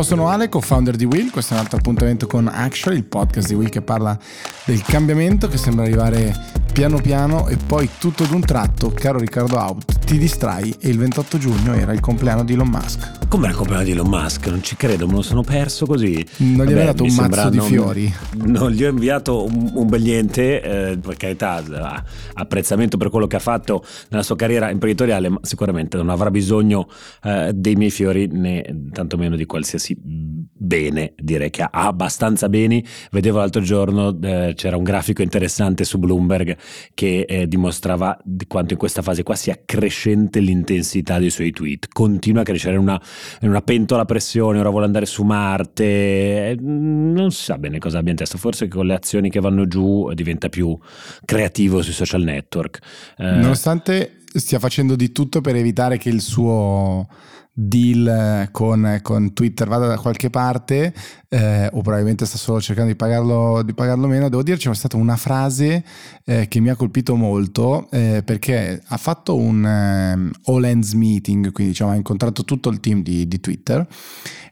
Ciao, sono Ale, co-founder di Will. Questo è un altro appuntamento con Action, il podcast di Will che parla del cambiamento che sembra arrivare piano piano e poi tutto d'un tratto, caro Riccardo Out, ti distrai e il 28 giugno era il compleanno di Elon Musk. Come era il compleanno di Elon Musk? Non ci credo, me lo sono perso così. Non gli hai dato un mazzo di non, fiori? Non gli ho inviato un, un bel niente, eh, per carità, apprezzamento per quello che ha fatto nella sua carriera imprenditoriale, ma sicuramente non avrà bisogno eh, dei miei fiori né tantomeno di qualsiasi bene, direi che abbastanza beni. Vedevo l'altro giorno, eh, c'era un grafico interessante su Bloomberg che eh, dimostrava di quanto in questa fase qua sia crescente l'intensità dei suoi tweet. Continua a crescere in una, in una pentola a pressione, ora vuole andare su Marte, eh, non si sa bene cosa abbia in testa, forse con le azioni che vanno giù diventa più creativo sui social network. Eh, Nonostante stia facendo di tutto per evitare che il suo deal con, con, Twitter vada da qualche parte eh, o probabilmente sta solo cercando di pagarlo, di pagarlo meno, devo dire c'è stata una frase eh, che mi ha colpito molto eh, perché ha fatto un um, all hands meeting, quindi diciamo, ha incontrato tutto il team di, di Twitter.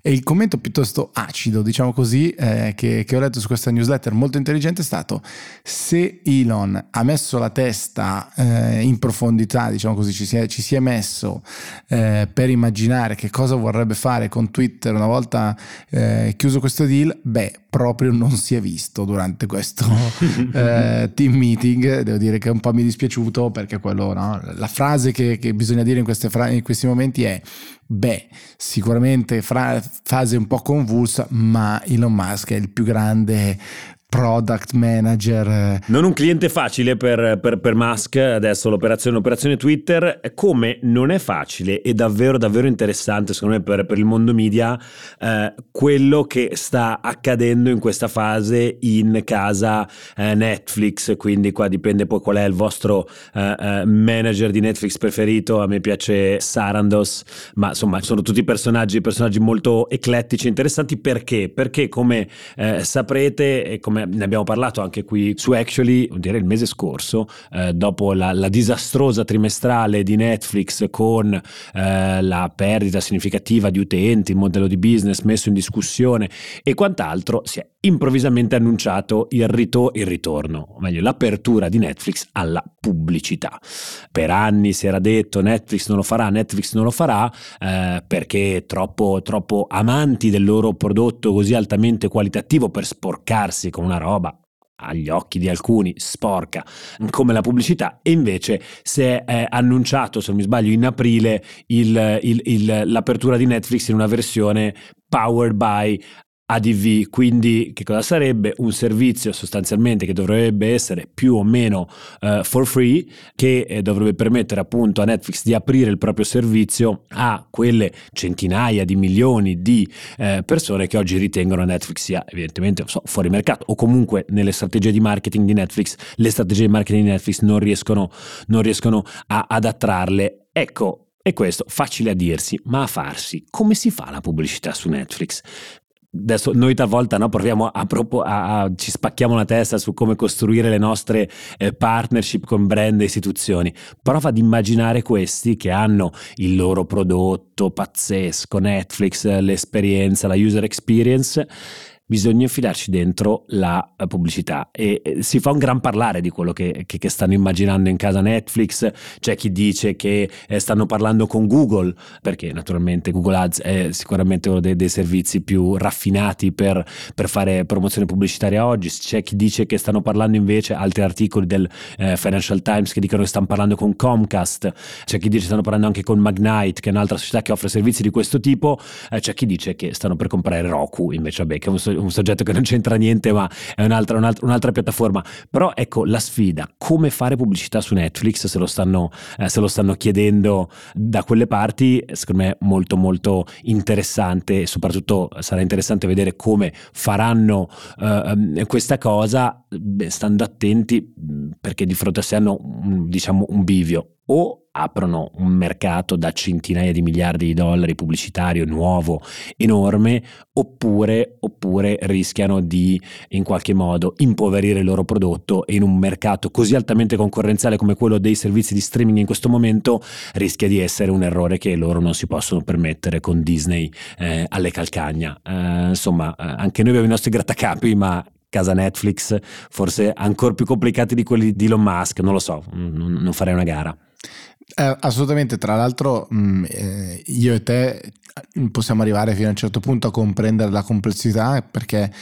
E il commento piuttosto acido, diciamo così, eh, che, che ho letto su questa newsletter molto intelligente è stato se Elon ha messo la testa eh, in profondità, diciamo così, ci si è, ci si è messo eh, per immaginare immaginare che cosa vorrebbe fare con Twitter una volta eh, chiuso questo deal, beh, proprio non si è visto durante questo eh, team meeting. Devo dire che un po' mi è dispiaciuto perché quello, no? la frase che, che bisogna dire in, fra- in, questi momenti è: beh, sicuramente fra- fase un po' convulsa, ma Elon Musk è il più grande product manager. Eh. Non un cliente facile per, per, per Musk, adesso l'operazione, l'operazione Twitter, come non è facile e davvero davvero interessante secondo me per, per il mondo media eh, quello che sta accadendo in questa fase in casa eh, Netflix, quindi qua dipende poi qual è il vostro eh, eh manager di Netflix preferito, a me piace Sarandos, ma insomma sono tutti personaggi, personaggi molto eclettici e interessanti perché? Perché come eh, saprete e come ne abbiamo parlato anche qui su Actually, direi il mese scorso, eh, dopo la, la, disastrosa trimestrale di Netflix con eh, la perdita significativa di utenti, il modello di business messo in discussione e quant'altro, si è improvvisamente annunciato il, rito- il ritorno, o meglio l'apertura di Netflix alla pubblicità. Per anni si era detto Netflix non lo farà, Netflix non lo farà eh, perché troppo, troppo amanti del loro prodotto così altamente qualitativo per sporcarsi con una roba agli occhi di alcuni sporca come la pubblicità e invece si è annunciato se non mi sbaglio in aprile il, il, il, l'apertura di Netflix in una versione powered by ADV, quindi che cosa sarebbe? Un servizio sostanzialmente che dovrebbe essere più o meno uh, for free, che eh, dovrebbe permettere appunto a Netflix di aprire il proprio servizio a quelle centinaia di milioni di eh, persone che oggi ritengono Netflix sia evidentemente so, fuori mercato o comunque nelle strategie di marketing di Netflix, le strategie di marketing di Netflix non riescono, non riescono a, ad attrarle. Ecco, e questo facile a dirsi, ma a farsi. Come si fa la pubblicità su Netflix? Adesso noi talvolta no, proviamo a, a, a, ci spacchiamo la testa su come costruire le nostre eh, partnership con brand e istituzioni. Prova ad immaginare questi che hanno il loro prodotto pazzesco, Netflix, l'esperienza, la user experience bisogna infilarci dentro la eh, pubblicità e si fa un gran parlare di quello che, che, che stanno immaginando in casa Netflix, c'è chi dice che eh, stanno parlando con Google, perché naturalmente Google Ads è sicuramente uno dei, dei servizi più raffinati per, per, fare promozione pubblicitaria oggi, c'è chi dice che stanno parlando invece, altri articoli del eh, Financial Times che dicono che stanno parlando con Comcast, c'è chi dice che stanno parlando anche con Magnite, che è un'altra società che offre servizi di questo tipo, eh, c'è chi dice che stanno per comprare Roku, invece vabbè, che è un un soggetto che non c'entra niente, ma è un'altra, un'altra, un'altra, piattaforma. Però ecco la sfida, come fare pubblicità su Netflix se lo, stanno, eh, se lo stanno chiedendo da quelle parti, secondo me è molto molto interessante e soprattutto sarà interessante vedere come faranno eh, questa cosa, stando attenti perché di fronte a sé hanno diciamo un bivio o aprono un mercato da centinaia di miliardi di dollari pubblicitario nuovo, enorme, oppure, oppure rischiano di in qualche modo impoverire il loro prodotto e in un mercato così altamente concorrenziale come quello dei servizi di streaming in questo momento rischia di essere un errore che loro non si possono permettere con Disney eh, alle calcagna. Eh, insomma, eh, anche noi abbiamo i nostri grattacapi, ma casa Netflix forse ancora più complicati di quelli di Elon Musk, non lo so, non, non farei una gara. Eh, assolutamente, tra l'altro mh, mm, eh, io e te possiamo arrivare fino a un certo punto a comprendere la complessità perché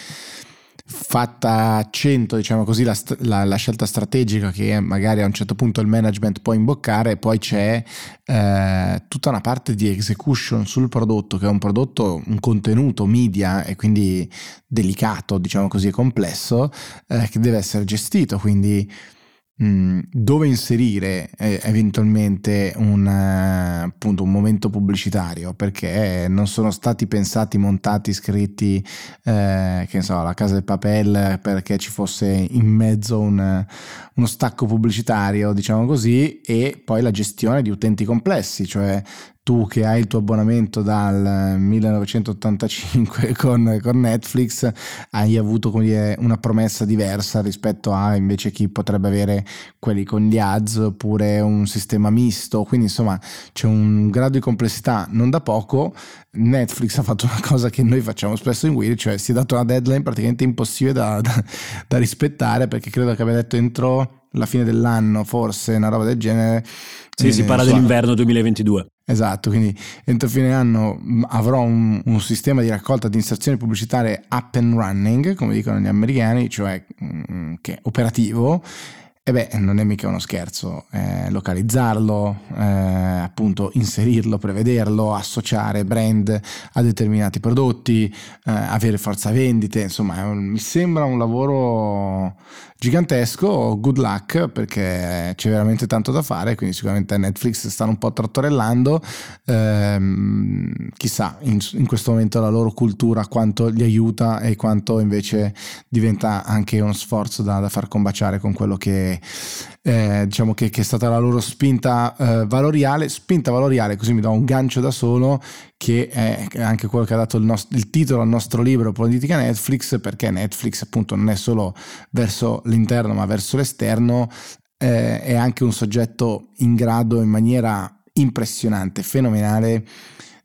fatta a 100, diciamo così, la, la, la, scelta strategica che magari a un certo punto il management può imboccare, poi c'è eh, tutta una parte di execution sul prodotto, che è un prodotto, un contenuto media e quindi delicato, diciamo così, complesso, eh, che deve essere gestito, quindi Mm, dove inserire eh, eventualmente un, eh, appunto, un momento pubblicitario perché non sono stati pensati, montati, scritti eh, che ne so, la casa del papel perché ci fosse in mezzo un, uno stacco pubblicitario diciamo così e poi la gestione di utenti complessi cioè tu che hai il tuo abbonamento dal 1985 con, con Netflix hai avuto dire, una promessa diversa rispetto a invece chi potrebbe avere quelli con gli ads oppure un sistema misto. Quindi insomma c'è un grado di complessità non da poco. Netflix ha fatto una cosa che noi facciamo spesso in Will cioè si è dato una deadline praticamente impossibile da, da, da rispettare perché credo che abbia detto entro la fine dell'anno forse una roba del genere. Sì, eh, si parla so, dell'inverno 2022 Esatto, quindi entro fine anno mm, avrò un, un, sistema di raccolta di inserzioni pubblicitarie up and running, come dicono gli americani, cioè mm, che è operativo. E beh, non è mica uno scherzo, eh, localizzarlo, eh, appunto inserirlo, prevederlo, associare brand a determinati prodotti, eh, avere forza vendite, insomma un, mi sembra un lavoro gigantesco, good luck perché c'è veramente tanto da fare, quindi sicuramente Netflix stanno un po' trattorellando, ehm, chissà in, in, questo momento la loro cultura quanto li aiuta e quanto invece diventa anche uno sforzo da, da far combaciare con quello che eh, diciamo che, che, è stata la loro spinta eh, valoriale, spinta valoriale, così mi do un gancio da solo, che è anche quello che ha dato il, nostro, il titolo al nostro libro Politica Netflix, perché Netflix appunto non è solo verso l'interno ma verso l'esterno, eh, è anche un soggetto in grado in maniera impressionante, fenomenale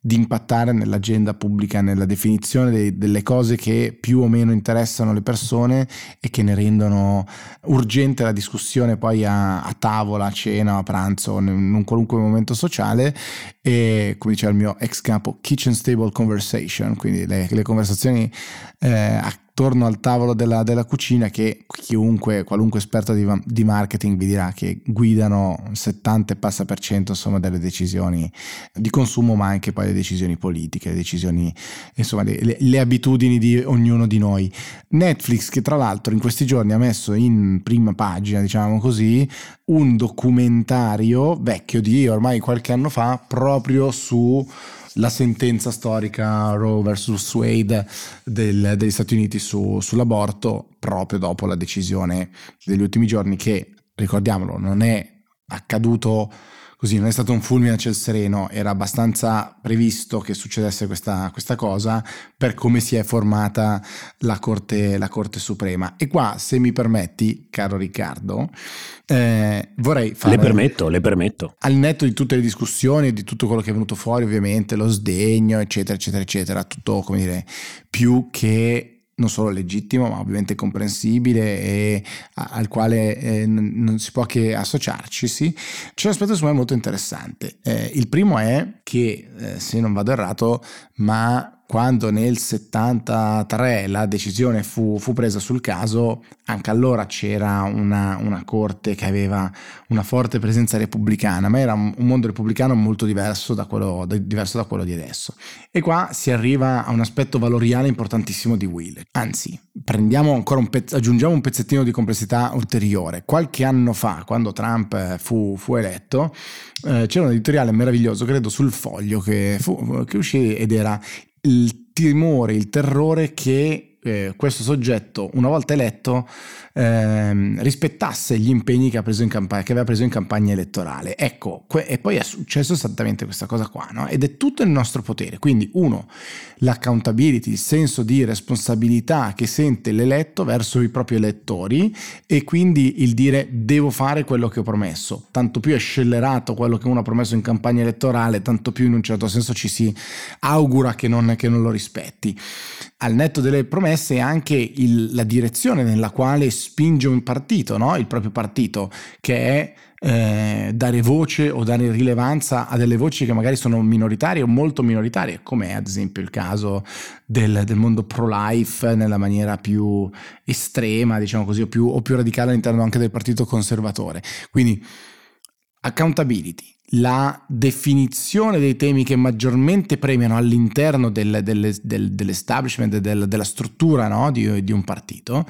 di impattare nell'agenda pubblica, nella definizione dei, delle cose che più o meno interessano le persone e che ne rendono urgente la discussione poi a, a tavola, a cena, a pranzo, in un qualunque momento sociale. E come diceva il mio ex capo kitchen stable conversation, quindi le, le conversazioni eh, attorno al tavolo della, della, cucina che chiunque, qualunque esperto di, di, marketing vi dirà che guidano il 70 e passa per cento insomma delle decisioni di consumo ma anche poi le decisioni politiche, le decisioni insomma le, le abitudini di ognuno di noi. Netflix che tra l'altro in questi giorni ha messo in prima pagina diciamo così un documentario vecchio di ormai qualche anno fa proprio su la sentenza storica Roe vs. Wade del, degli Stati Uniti su, sull'aborto proprio dopo la decisione degli ultimi giorni che, ricordiamolo, non è accaduto così, non è stato un fulmine a ciel sereno, era abbastanza previsto che succedesse questa, questa cosa per come si è formata la Corte, la Corte Suprema. E qua, se mi permetti, caro Riccardo, eh, vorrei fare... Le permetto, le permetto. Al netto di tutte le discussioni, di tutto quello che è venuto fuori, ovviamente, lo sdegno, eccetera, eccetera, eccetera, tutto, come dire, più che non solo legittimo, ma ovviamente comprensibile e al quale eh, non si può che associarci, sì. c'è un aspetto secondo me molto interessante. Eh, il primo è che, eh, se non vado errato, ma quando nel 73 la decisione fu, fu, presa sul caso, anche allora c'era una, una, corte che aveva una forte presenza repubblicana, ma era un, mondo repubblicano molto diverso da, quello, diverso da quello di adesso. E qua si arriva a un aspetto valoriale importantissimo di Will. Anzi, un pezz- aggiungiamo un pezzettino di complessità ulteriore. Qualche anno fa, quando Trump fu, fu eletto, eh, c'era un editoriale meraviglioso, credo, sul foglio che, fu, che uscì ed era il timore, il terrore che eh, questo soggetto, una volta eletto, ehm, rispettasse gli impegni che, campagna, che, aveva preso in campagna elettorale. Ecco, que- e poi è successo esattamente questa cosa qua, no? ed è tutto nel nostro potere. Quindi, uno, l'accountability, il senso di responsabilità che sente l'eletto verso i propri elettori e quindi il dire devo fare quello che ho promesso. Tanto più è scellerato quello che uno ha promesso in campagna elettorale, tanto più in un certo senso ci si augura che non, che non lo rispetti. Al netto delle promesse è anche il, la direzione nella quale spinge un partito, no? il proprio partito, che è eh, dare voce o dare rilevanza a delle voci che magari sono minoritarie o molto minoritarie, come ad esempio il caso del, del mondo pro-life nella maniera più estrema, diciamo così, o più, o più radicale all'interno anche del partito conservatore. Quindi accountability, la definizione dei temi che maggiormente premiano all'interno del, del, del, dell'establishment, della struttura no? di, di un partito.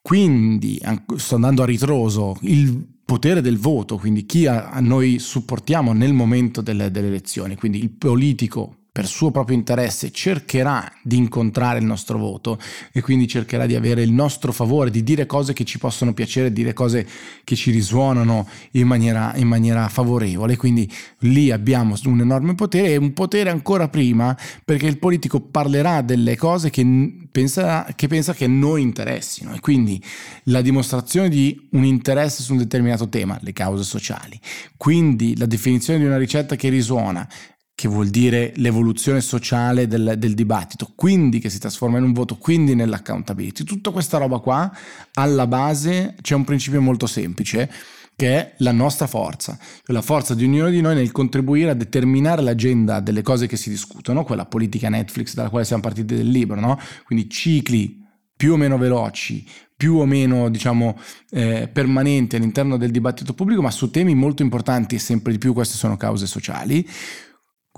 Quindi, sto andando a ritroso, il potere del voto, quindi chi a, a noi supportiamo nel momento delle, delle elezioni, quindi il politico per suo proprio interesse cercherà di incontrare il nostro voto e quindi cercherà di avere il nostro favore, di dire cose che ci possono piacere, dire cose che ci risuonano in maniera, in maniera favorevole. Quindi lì abbiamo un enorme potere e un potere ancora prima perché il politico parlerà delle cose che pensa che, pensa che noi interessino e quindi la dimostrazione di un interesse su un determinato tema, le cause sociali, quindi la definizione di una ricetta che risuona, che vuol dire l'evoluzione sociale del, del, dibattito, quindi che si trasforma in un voto, quindi nell'accountability. Tutta questa roba qua, alla base c'è un principio molto semplice, che è la nostra forza, cioè la forza di ognuno di noi nel contribuire a determinare l'agenda delle cose che si discutono, quella politica Netflix dalla quale siamo partiti del libro, no? quindi cicli più o meno veloci, più o meno diciamo eh, permanenti all'interno del dibattito pubblico, ma su temi molto importanti e sempre di più queste sono cause sociali.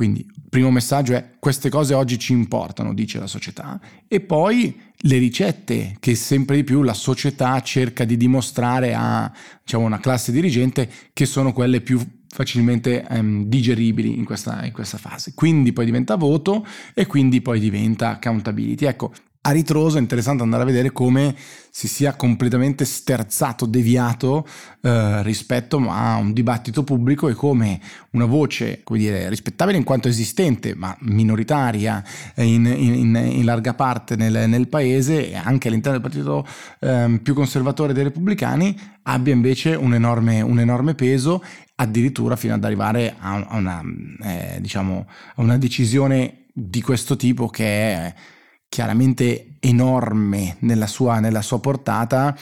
Quindi, primo messaggio è queste cose oggi ci importano, dice la società, e poi le ricette che sempre di più la società cerca di dimostrare a diciamo, una classe dirigente che sono quelle più facilmente um, digeribili in questa, in questa fase. Quindi poi diventa voto e quindi poi diventa accountability. Ecco, a ritroso è interessante andare a vedere come si sia completamente sterzato, deviato eh, rispetto a un dibattito pubblico e come una voce, come dire, rispettabile in quanto esistente, ma minoritaria in, in, in larga parte nel, nel, paese e anche all'interno del partito eh, più conservatore dei repubblicani, abbia invece un enorme, un enorme peso, addirittura fino ad arrivare a, a, una, eh, diciamo, a una decisione di questo tipo che è chiaramente enorme nella sua, nella sua portata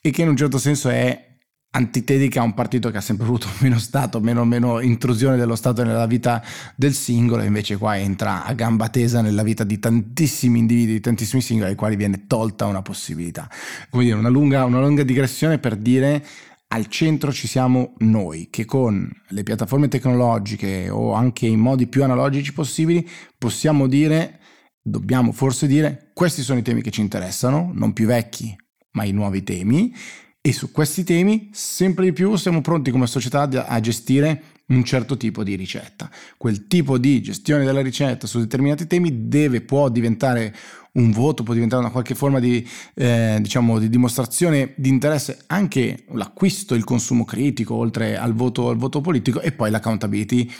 e che in un certo senso è antitetica a un partito che ha sempre avuto meno Stato, meno, meno, intrusione dello Stato nella vita del singolo, invece qua entra a gamba tesa nella vita di tantissimi individui, di tantissimi singoli ai quali viene tolta una possibilità. Come dire, una lunga, una lunga digressione per dire al centro ci siamo noi, che con le piattaforme tecnologiche o anche in modi più analogici possibili possiamo dire dobbiamo forse dire questi sono i temi che ci interessano, non più vecchi, ma i nuovi temi, e su questi temi sempre di più siamo pronti come società a gestire un certo tipo di ricetta. Quel tipo di gestione della ricetta su determinati temi deve, può diventare un voto, può diventare una qualche forma di, eh, diciamo, di dimostrazione di interesse, anche l'acquisto, il consumo critico, oltre al voto, al voto politico, e poi l'accountability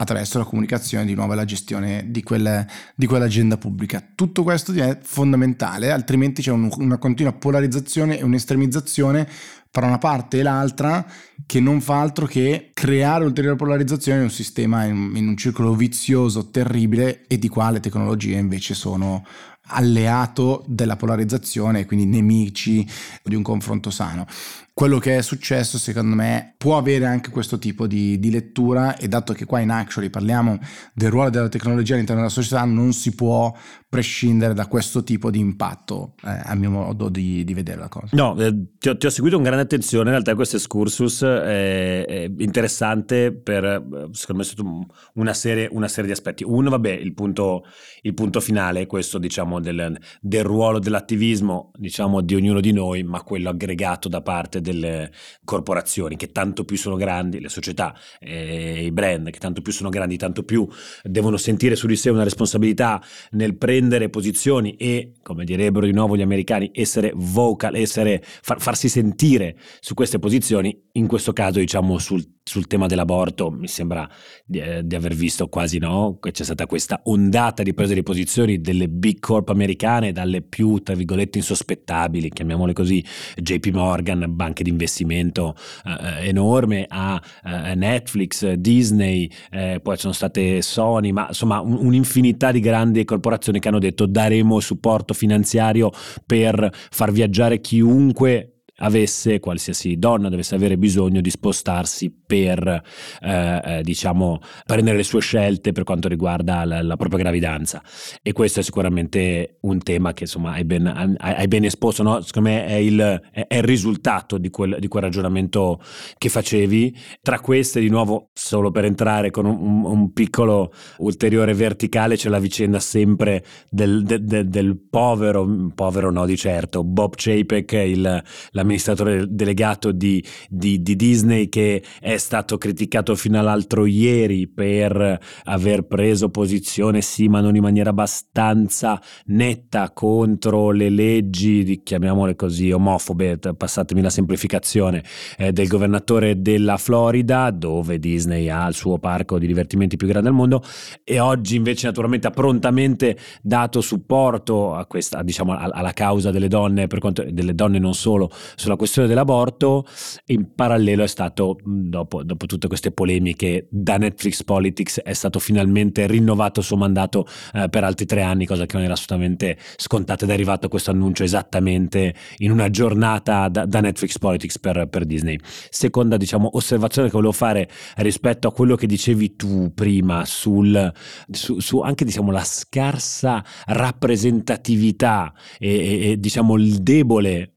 attraverso la comunicazione di nuovo e la gestione di, quelle, di, quell'agenda pubblica. Tutto questo è fondamentale, altrimenti c'è un, una continua polarizzazione e un'estremizzazione fra una parte e l'altra che non fa altro che creare ulteriore polarizzazione in un sistema, in, in un circolo vizioso, terribile e di quale le tecnologie invece sono alleato della polarizzazione, quindi nemici di un confronto sano quello che è successo secondo me può avere anche questo tipo di, di, lettura e dato che qua in Actually parliamo del ruolo della tecnologia all'interno della società non si può prescindere da questo tipo di impatto eh, a mio modo di, di, vedere la cosa. No, eh, ti, ho, ti, ho, seguito con grande attenzione, in realtà questo excursus è, è interessante per, secondo me, è stato una serie, una serie di aspetti. Uno, vabbè, il punto, il punto finale, questo diciamo del, del ruolo dell'attivismo, diciamo di ognuno di noi, ma quello aggregato da parte del delle corporazioni che tanto più sono grandi, le società, eh, i brand che tanto più sono grandi, tanto più devono sentire su di sé una responsabilità nel prendere posizioni e, come direbbero di nuovo gli americani, essere vocal, essere, far, farsi sentire su queste posizioni, in questo caso diciamo sul sul tema dell'aborto mi sembra di, eh, di, aver visto quasi no, c'è stata questa ondata di prese di posizioni delle big corp americane, dalle più tra virgolette insospettabili, chiamiamole così, JP Morgan, banche di investimento eh, enorme, a eh, Netflix, Disney, eh, poi sono state Sony, ma insomma un, un'infinità di grandi corporazioni che hanno detto daremo supporto finanziario per far viaggiare chiunque avesse, qualsiasi donna dovesse avere bisogno di spostarsi per, eh, eh, diciamo, prendere le sue scelte per quanto riguarda la, la, propria gravidanza. E questo è sicuramente un tema che insomma hai ben, hai ben esposto, no? secondo me è il, è, il risultato di quel, di quel, ragionamento che facevi. Tra queste, di nuovo, solo per entrare con un, un piccolo ulteriore verticale, c'è la vicenda sempre del, del, del, del povero, povero no di certo, Bob Chapek, il, l'amministratore delegato di, di, di Disney che è stato criticato fino all'altro ieri per aver preso posizione, sì, ma non in maniera abbastanza netta contro le leggi, chiamiamole così, omofobe, passatemi la semplificazione, eh, del governatore della Florida, dove Disney ha il suo parco di divertimenti più grande al mondo, e oggi invece naturalmente ha prontamente dato supporto a questa, diciamo, alla causa delle donne, per quanto delle donne non solo, sulla questione dell'aborto, in parallelo è stato, dopo, dopo tutte queste polemiche, da Netflix Politics è stato finalmente rinnovato il suo mandato eh, per altri tre anni, cosa che non era assolutamente scontata ed è arrivato questo annuncio esattamente in una giornata da, da Netflix Politics per, per, Disney. Seconda, diciamo, osservazione che volevo fare rispetto a quello che dicevi tu prima sul, su, su anche, diciamo, la scarsa rappresentatività e, e, e diciamo, il debole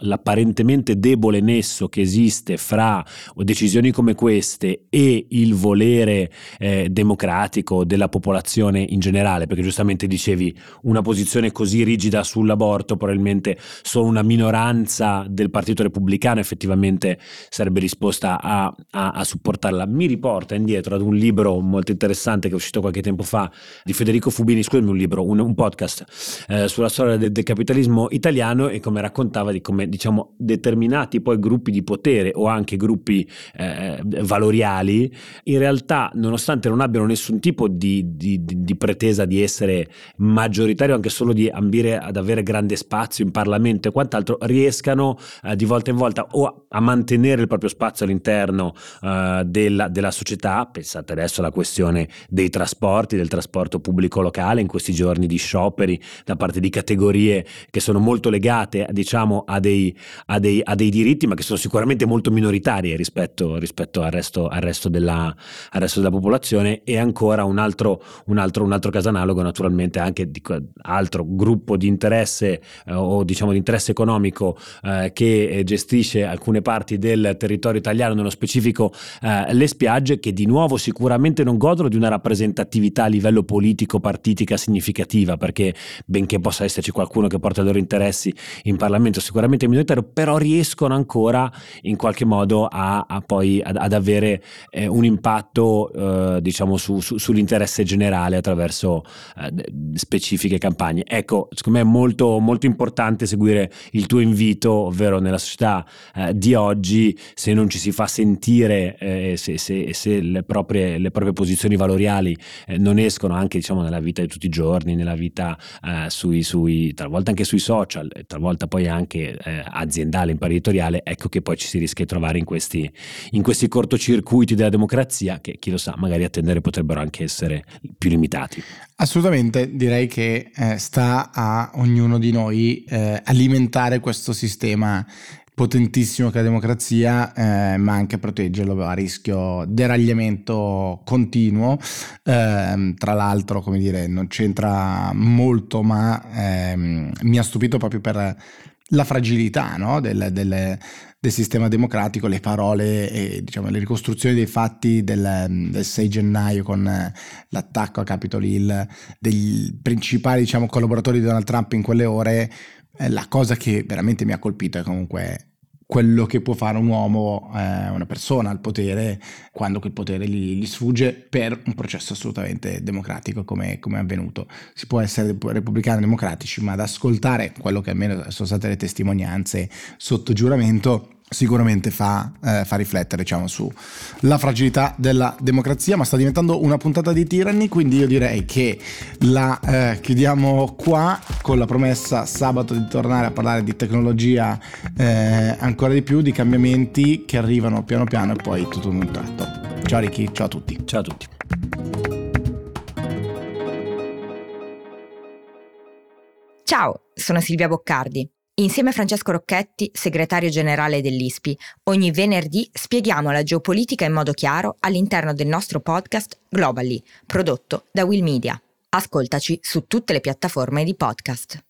l'apparentemente debole nesso che esiste fra decisioni come queste e il volere eh, democratico della popolazione in generale, perché giustamente dicevi una posizione così rigida sull'aborto, probabilmente solo una minoranza del Partito Repubblicano effettivamente sarebbe disposta a, a, a supportarla. Mi riporta indietro ad un libro molto interessante che è uscito qualche tempo fa di Federico Fubini, scusami un libro, un, un podcast eh, sulla storia del, del capitalismo italiano e come raccontava parlava di come diciamo determinati poi gruppi di potere o anche gruppi eh, valoriali in realtà nonostante non abbiano nessun tipo di, di, di, pretesa di essere maggioritario anche solo di ambire ad avere grande spazio in Parlamento e quant'altro riescano eh, di volta in volta o a mantenere il proprio spazio all'interno eh, della, della società. Pensate adesso alla questione dei trasporti del trasporto pubblico locale in questi giorni di scioperi da parte di categorie che sono molto legate diciamo a dei, a, dei, a dei, diritti, ma che sono sicuramente molto minoritarie rispetto, rispetto al, resto, al, resto della, al, resto, della, popolazione. E ancora un altro, un altro, un altro caso analogo, naturalmente, anche di altro gruppo di interesse eh, o diciamo di interesse economico eh, che gestisce alcune parti del territorio italiano, nello specifico eh, le spiagge, che di nuovo sicuramente non godono di una rappresentatività a livello politico partitica significativa, perché benché possa esserci qualcuno che porta i loro interessi in Parlamento, sicuramente minoritario, però riescono ancora in qualche modo a, a poi ad, ad avere eh, un impatto eh, diciamo su, su, sull'interesse generale attraverso eh, specifiche campagne. Ecco, secondo me è molto, molto importante seguire il tuo invito, ovvero nella società eh, di oggi, se non ci si fa sentire, eh, se, se, se le, proprie, le, proprie, posizioni valoriali eh, non escono anche diciamo, nella vita di tutti i giorni, nella vita sui, sui, talvolta anche sui social, talvolta poi anche anche eh, aziendale, imprenditoriale, ecco che poi ci si rischia di trovare in questi, in questi cortocircuiti della democrazia che chi lo sa, magari a tendere potrebbero anche essere più limitati. Assolutamente, direi che eh, sta a ognuno di noi eh, alimentare questo sistema potentissimo che è la democrazia, eh, ma anche proteggerlo a rischio deragliamento continuo. Eh, tra l'altro, come dire, non c'entra molto, ma ehm, mi ha stupito proprio per la fragilità no? del, del, del, sistema democratico, le parole e diciamo, le ricostruzioni dei fatti del, del 6 gennaio con eh, l'attacco a Capitol Hill, dei principali diciamo, collaboratori di Donald Trump in quelle ore, eh, la cosa che veramente mi ha colpito è comunque quello che può fare un uomo, eh, una persona al potere, quando quel potere gli, gli sfugge per un processo assolutamente democratico come, è avvenuto. Si può essere repubblicani democratici, ma ad ascoltare quello che almeno sono state le testimonianze sotto giuramento sicuramente fa, eh, fa riflettere diciamo, sulla fragilità della democrazia, ma sta diventando una puntata di Tyranny, quindi io direi che la eh, chiudiamo qua con la promessa sabato di tornare a parlare di tecnologia eh, ancora di più, di cambiamenti che arrivano piano piano e poi tutto in un tratto. Ciao Ricky, ciao a tutti. Ciao a tutti. Ciao, sono Silvia Boccardi. Insieme a Francesco Rocchetti, segretario generale dell'ISPI, ogni venerdì spieghiamo la geopolitica in modo chiaro all'interno del nostro podcast Globally, prodotto da Will Media. Ascoltaci su tutte le piattaforme di podcast.